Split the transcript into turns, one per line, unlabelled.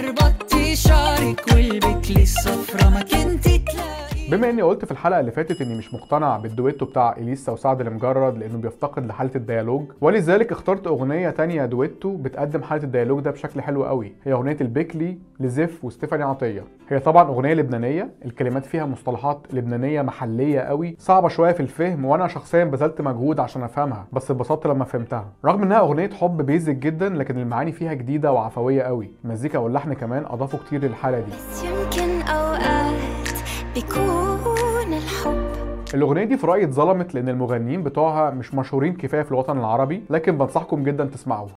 ربطتي شعرك والبكل الصفرا ما تلاقي
بما إني قلت في الحلقة اللي فاتت إني مش مقتنع بالدويتو بتاع إليسا وسعد لمجرد لأنه بيفتقد لحالة الديالوج ولذلك اخترت أغنية تانية دويتو بتقدم حالة الديالوج ده بشكل حلو قوي. هي أغنية البكلة لزاف وستيفاني عطالله. هي طبعا أغنية لبنانية الكلمات فيها مصطلحات لبنانية محلية قوي صعبة شوية في الفهم وأنا شخصيا بذلت مجهود عشان أفهمها بس اتبسطت لما فهمتها. رغم إنها أغنية حب basic جدا لكن المعاني فيها جديدة وعفوية قوي. المزيكا واللحن كمان أضافوا كتير للحالة دي.
بس يمكن أوقات بيكون
الأغنية دي في رأيي اتظلمت لأن المغنيين بتوعها مش مشهورين كفاية في الوطن العربي لكن بنصحكم جدا تسمعوها.